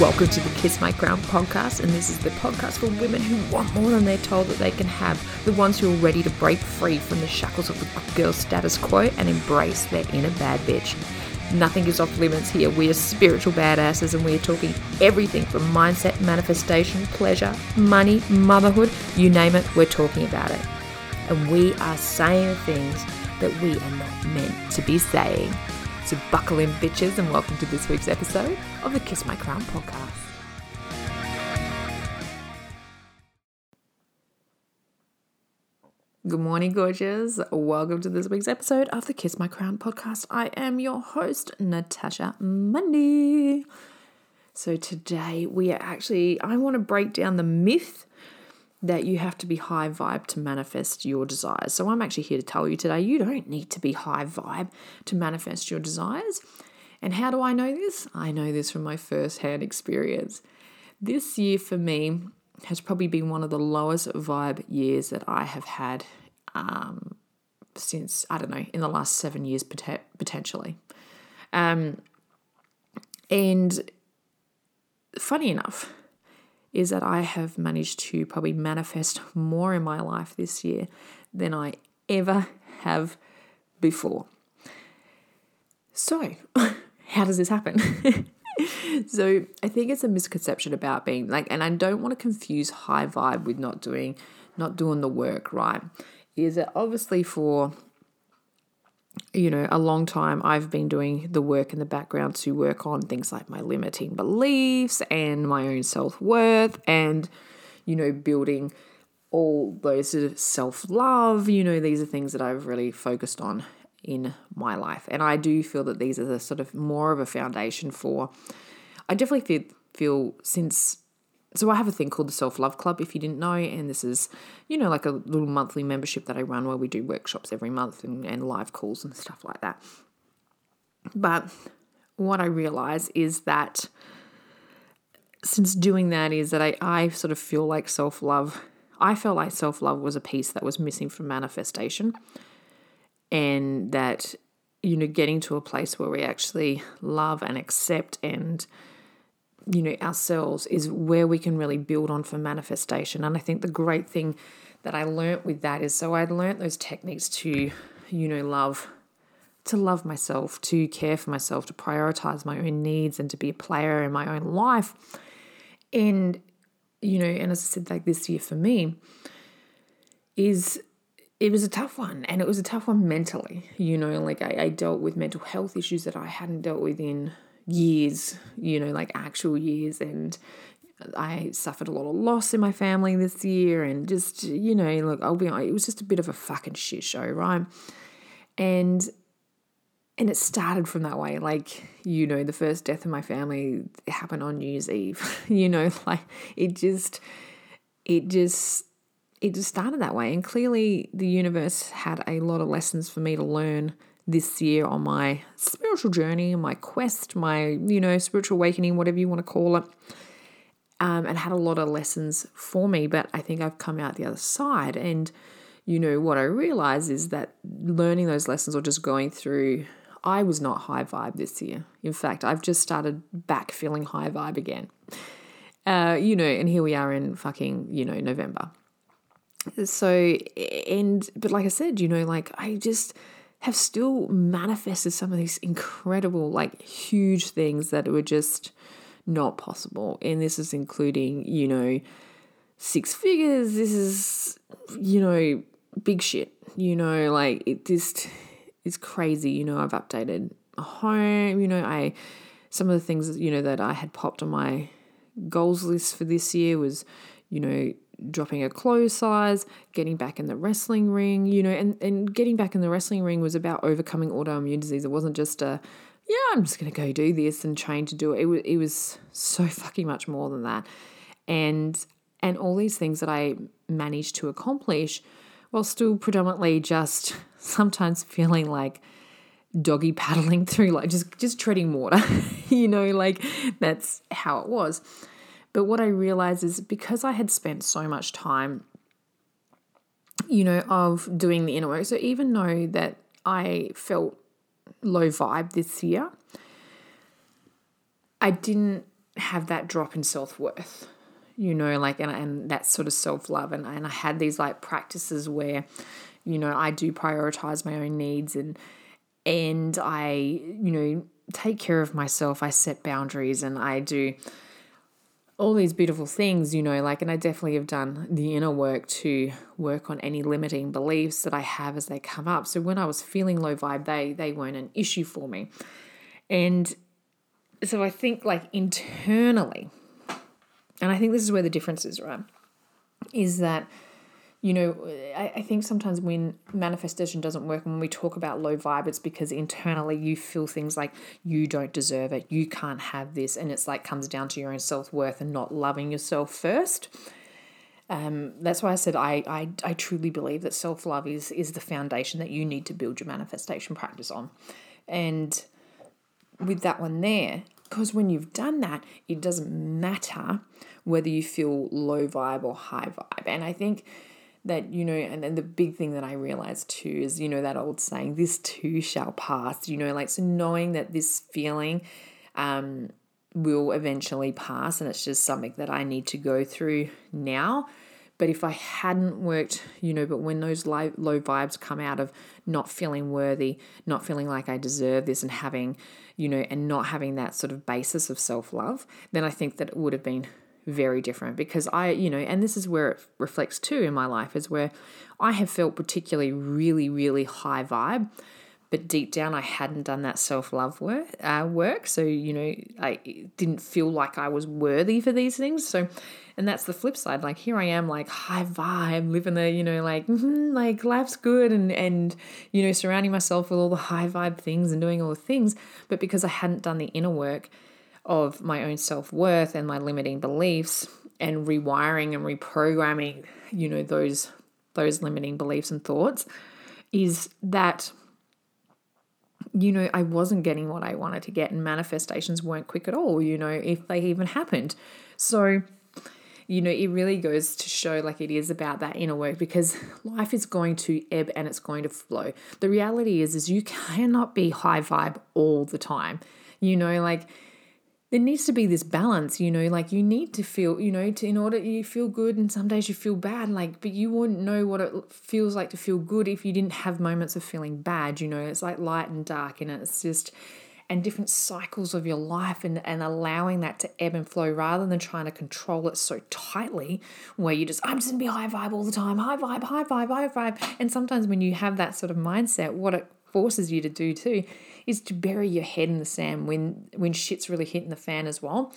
Welcome to the Kiss My Crown podcast, and this is the podcast for women who want more than they're told that they can have, the ones who are ready to break free from the shackles of the girl status quo and embrace their inner bad bitch. Nothing is off limits here. We are spiritual badasses, and we are talking everything from mindset, manifestation, pleasure, money, motherhood you name it, we're talking about it. And we are saying things that we are not meant to be saying. So buckle in, bitches, and welcome to this week's episode of the Kiss My Crown podcast. Good morning, gorgeous. Welcome to this week's episode of the Kiss My Crown podcast. I am your host, Natasha Monday. So, today we are actually, I want to break down the myth that you have to be high vibe to manifest your desires. So, I'm actually here to tell you today you don't need to be high vibe to manifest your desires. And how do I know this? I know this from my first hand experience. This year for me has probably been one of the lowest vibe years that I have had um, since, I don't know, in the last seven years pot- potentially. Um, and funny enough, is that I have managed to probably manifest more in my life this year than I ever have before. So, how does this happen? so, I think it's a misconception about being like, and I don't want to confuse high vibe with not doing, not doing the work, right? Is that obviously for you know, a long time I've been doing the work in the background to work on things like my limiting beliefs and my own self worth and, you know, building all those sort of self love. You know, these are things that I've really focused on in my life. And I do feel that these are the sort of more of a foundation for, I definitely feel, feel since so I have a thing called the Self Love Club, if you didn't know, and this is, you know, like a little monthly membership that I run where we do workshops every month and, and live calls and stuff like that. But what I realize is that since doing that is that I, I sort of feel like self love, I felt like self love was a piece that was missing from manifestation. And that, you know, getting to a place where we actually love and accept and you know ourselves is where we can really build on for manifestation. And i think the great thing that i learnt with that is so i learnt those techniques to you know love to love myself to care for myself to prioritize my own needs and to be a player in my own life. And you know and as i said like this year for me is it was a tough one and it was a tough one mentally you know like I, I dealt with mental health issues that i hadn't dealt with in years, you know, like actual years. And I suffered a lot of loss in my family this year. And just, you know, look, I'll be honest, it was just a bit of a fucking shit show, right? And and it started from that way like you know the first death in my family happened on new year's eve you know like it just it just it just started that way and clearly the universe had a lot of lessons for me to learn this year on my spiritual journey, my quest, my, you know, spiritual awakening, whatever you want to call it. Um, and had a lot of lessons for me, but I think I've come out the other side. And, you know, what I realize is that learning those lessons or just going through, I was not high vibe this year. In fact, I've just started back feeling high vibe again. Uh, you know, and here we are in fucking, you know, November. So, and, but like I said, you know, like I just, have still manifested some of these incredible, like huge things that were just not possible. And this is including, you know, six figures. This is, you know, big shit. You know, like it just is crazy. You know, I've updated a home. You know, I some of the things you know that I had popped on my goals list for this year was, you know, dropping a clothes size, getting back in the wrestling ring, you know, and, and getting back in the wrestling ring was about overcoming autoimmune disease. It wasn't just a, yeah, I'm just going to go do this and train to do it. It was, it was so fucking much more than that. And, and all these things that I managed to accomplish while still predominantly just sometimes feeling like doggy paddling through, like just, just treading water, you know, like that's how it was. But what I realized is because I had spent so much time, you know, of doing the inner work, so even though that I felt low vibe this year, I didn't have that drop in self worth, you know, like, and, and that sort of self love. And, and I had these like practices where, you know, I do prioritize my own needs and, and I, you know, take care of myself. I set boundaries and I do all these beautiful things, you know, like, and I definitely have done the inner work to work on any limiting beliefs that I have as they come up. So when I was feeling low vibe, they they weren't an issue for me. And so I think like internally, and I think this is where the difference is, right? Is that you know, I, I think sometimes when manifestation doesn't work, when we talk about low vibe, it's because internally you feel things like you don't deserve it, you can't have this, and it's like comes down to your own self worth and not loving yourself first. Um, that's why I said I, I I truly believe that self love is is the foundation that you need to build your manifestation practice on, and with that one there, because when you've done that, it doesn't matter whether you feel low vibe or high vibe, and I think that you know and then the big thing that i realized too is you know that old saying this too shall pass you know like so knowing that this feeling um will eventually pass and it's just something that i need to go through now. But if i hadn't worked you know but when those low, low vibes come out of not feeling worthy not feeling like i deserve this and having you know and not having that sort of basis of self-love then i think that it would have been very different because I, you know, and this is where it reflects too in my life is where I have felt particularly really, really high vibe, but deep down I hadn't done that self love work, uh, work. So, you know, I didn't feel like I was worthy for these things. So, and that's the flip side. Like here I am, like high vibe, living the, you know, like mm-hmm, like life's good, and and you know, surrounding myself with all the high vibe things and doing all the things. But because I hadn't done the inner work, of my own self worth and my limiting beliefs and rewiring and reprogramming, you know, those those limiting beliefs and thoughts is that you know, I wasn't getting what I wanted to get, and manifestations weren't quick at all, you know, if they even happened. So, you know, it really goes to show like it is about that inner work because life is going to ebb and it's going to flow. The reality is, is you cannot be high vibe all the time. You know, like there needs to be this balance, you know, like you need to feel, you know, to, in order you feel good and some days you feel bad, like, but you wouldn't know what it feels like to feel good if you didn't have moments of feeling bad, you know, it's like light and dark and it's just, and different cycles of your life and, and allowing that to ebb and flow rather than trying to control it so tightly where you just, I'm just gonna be high vibe all the time, high vibe, high vibe, high vibe. And sometimes when you have that sort of mindset, what it forces you to do too is to bury your head in the sand when when shit's really hitting the fan as well.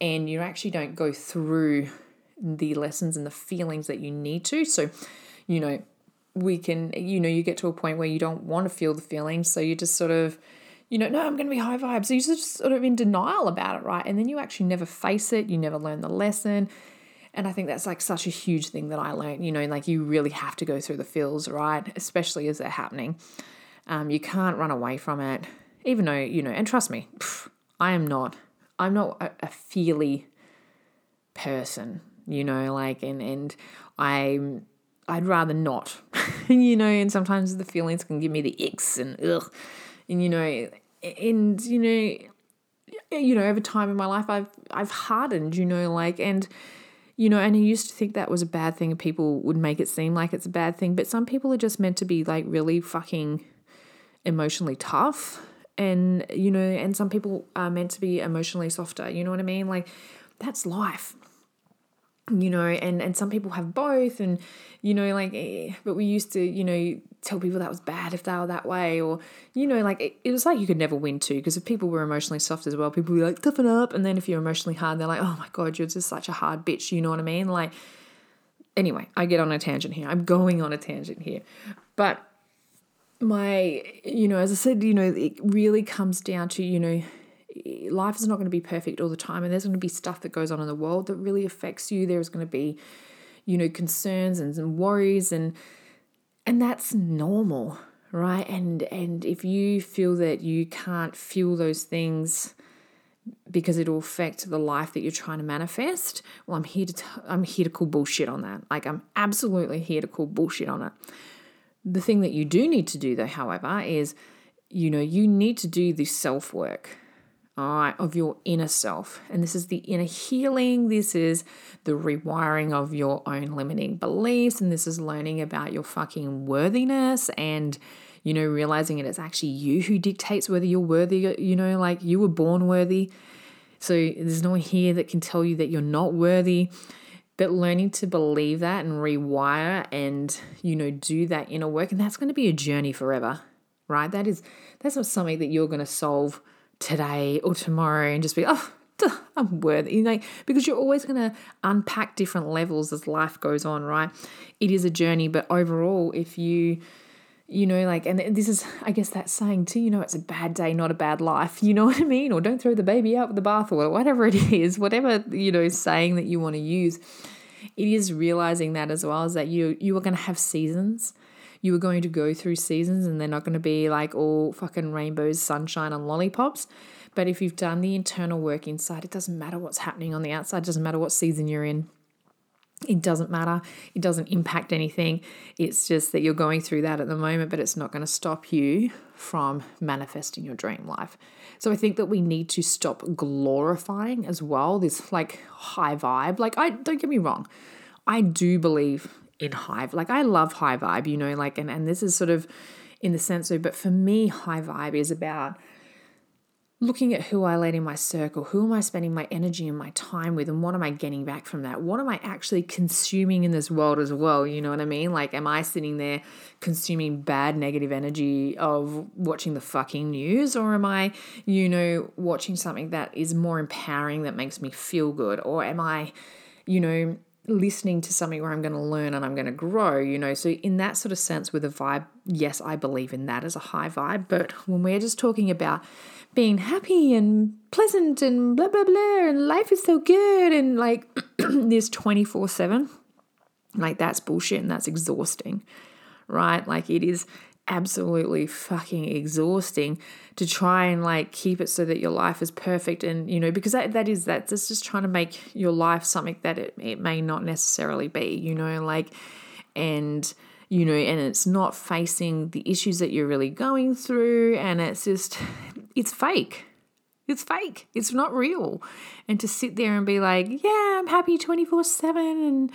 And you actually don't go through the lessons and the feelings that you need to. So you know we can you know you get to a point where you don't want to feel the feelings. So you just sort of you know no i'm going to be high vibes. So you're just sort of in denial about it right? And then you actually never face it. You never learn the lesson. And I think that's like such a huge thing that I learned, you know, like you really have to go through the feels, right? Especially as they're happening. Um, you can't run away from it, even though, you know, and trust me, pff, I am not, I'm not a, a feely person, you know, like, and, and I'm, I'd rather not, you know, and sometimes the feelings can give me the icks and ugh, and, you know, and, you know, you know, over time in my life, I've, I've hardened, you know, like, and, you know, and I used to think that was a bad thing people would make it seem like it's a bad thing, but some people are just meant to be like really fucking emotionally tough and you know and some people are meant to be emotionally softer you know what i mean? Like that's life you know and and some people have both and you know like eh, but we used to you know tell people that was bad if they were that way or you know like it, it was like you could never win too because if people were emotionally soft as well people would be like toughen up and then if you're emotionally hard they're like oh my god you're just such a hard bitch you know what i mean? Like anyway i get on a tangent here. I'm going on a tangent here. But my, you know, as I said, you know, it really comes down to, you know, life is not going to be perfect all the time and there's going to be stuff that goes on in the world that really affects you. There's going to be you know concerns and, and worries and and that's normal right? And and if you feel that you can't feel those things because it'll affect the life that you're trying to manifest well i'm here to i'm here to call bullshit on that. Like i'm absolutely here to call bullshit on it the thing that you do need to do, though, however, is you know, you need to do the self work. right, of your inner self. And this is the inner healing. This is the rewiring of your own limiting beliefs. And this is learning about your fucking worthiness and, you know, realizing it is actually you who dictates whether you're worthy. You know, like you were born worthy. So there's no one here that can tell you that you're not worthy. But learning to believe that and rewire and, you know, do that inner work. And that's going to be a journey forever, right? That is, that's not something that you're going to solve today or tomorrow and just be, oh, I'm worthy. you know, because you're always going to unpack different levels as life goes on, right? It is a journey, but overall, if you, you know, like, and this is, I guess, that saying too, you know, it's a bad day, not a bad life. You know what I mean? Or don't throw the baby out with the bathwater, whatever it is, whatever, you know, saying that you want to use. It is realizing that as well as that you you are going to have seasons you are going to go through seasons and they're not going to be like all fucking rainbows, sunshine, and lollipops. But if you've done the internal work inside, it doesn't matter what's happening on the outside, it doesn't matter what season you're in. It doesn't matter. It doesn't impact anything. It's just that you're going through that at the moment, but it's not going to stop you from manifesting your dream life. So I think that we need to stop glorifying as well this like high vibe. Like I don't get me wrong. I do believe in high like I love high vibe, you know, like and, and this is sort of in the sense of but for me high vibe is about looking at who I let in my circle, who am I spending my energy and my time with, and what am I getting back from that? What am I actually consuming in this world as well? You know what I mean? Like, am I sitting there consuming bad negative energy of watching the fucking news, or am I, you know, watching something that is more empowering that makes me feel good, or am I, you know, listening to something where I'm going to learn and I'm going to grow, you know. So, in that sort of sense, with a vibe, yes, I believe in that as a high vibe. But when we're just talking about being happy and pleasant and blah, blah, blah, and life is so good, and like this 24 7, like that's bullshit and that's exhausting, right? Like, it is absolutely fucking exhausting to try and like keep it so that your life is perfect and you know because that that is that that's just trying to make your life something that it, it may not necessarily be you know like and you know and it's not facing the issues that you're really going through and it's just it's fake. It's fake. It's not real. And to sit there and be like yeah i'm happy 24 7 and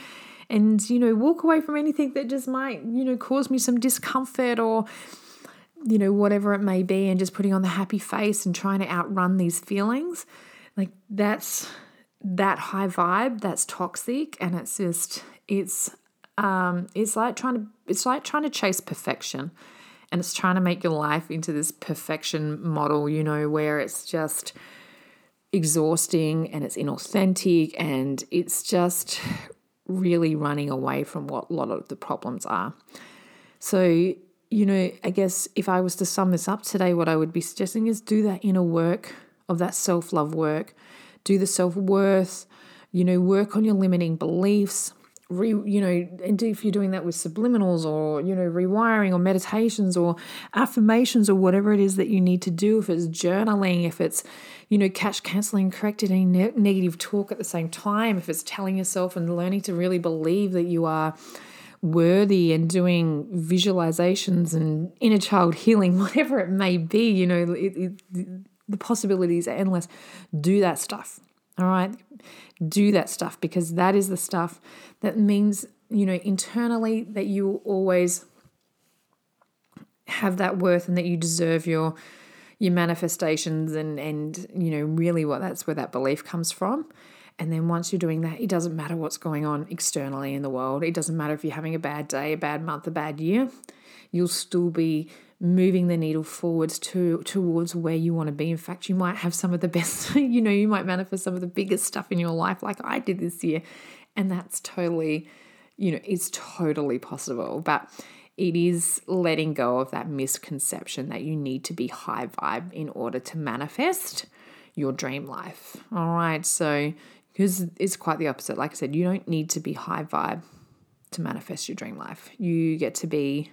and you know walk away from anything that just might you know cause me some discomfort or you know whatever it may be and just putting on the happy face and trying to outrun these feelings. Like that's that high vibe that's toxic and it's just it's um it's like trying to it's like trying to chase perfection. And it's trying to make your life into this perfection model you know where it's just exhausting and it's inauthentic and it's just really running away from what a lot of the problems are. So, you know, I guess if I was to sum this up today, what I would be suggesting is do that inner work of that self love work, do the self worth, you know, work on your limiting beliefs, re, you know, and if you're doing that with subliminals or, you know, rewiring or meditations or affirmations or whatever it is that you need to do, if it's journaling, if it's, you know, catch, canceling, correcting any ne- negative talk at the same time, if it's telling yourself and learning to really believe that you are worthy and doing visualizations and inner child healing, whatever it may be, you know, it, it, the possibilities are endless. Do that stuff. All right. Do that stuff because that is the stuff that means, you know, internally that you always have that worth and that you deserve your your manifestations and and you know really what that's where that belief comes from. And then once you're doing that it doesn't matter what's going on externally in the world. It doesn't matter if you're having a bad day a bad month a bad year. You'll still be moving the needle forwards to towards where you want to be. In fact, you might have some of the best, you know, you might manifest some of the biggest stuff in your life like I did this year. And that's totally, you know, it's totally possible. But it is letting go of that misconception that you need to be high vibe in order to manifest your dream life. All right. So, because it's quite the opposite. Like I said, you don't need to be high vibe to manifest your dream life. You get to be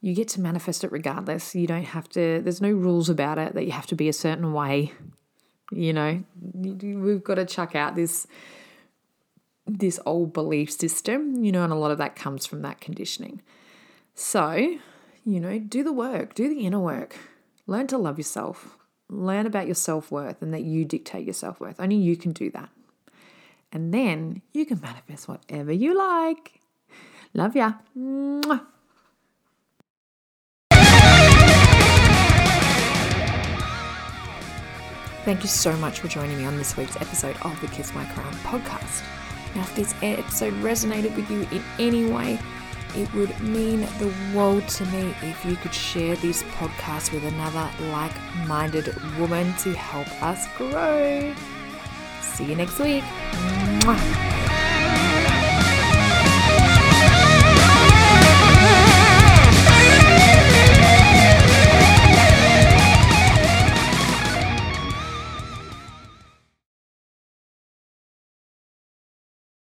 you get to manifest it regardless. You don't have to, there's no rules about it that you have to be a certain way. You know, we've got to chuck out this this old belief system, you know, and a lot of that comes from that conditioning. So, you know, do the work, do the inner work, learn to love yourself, Learn about your self worth and that you dictate your self worth. Only you can do that. And then you can manifest whatever you like. Love ya. Mwah. Thank you so much for joining me on this week's episode of the Kiss My Crown podcast. Now, if this episode resonated with you in any way, it would mean the world to me if you could share this podcast with another like minded woman to help us grow. See you next week. Mwah.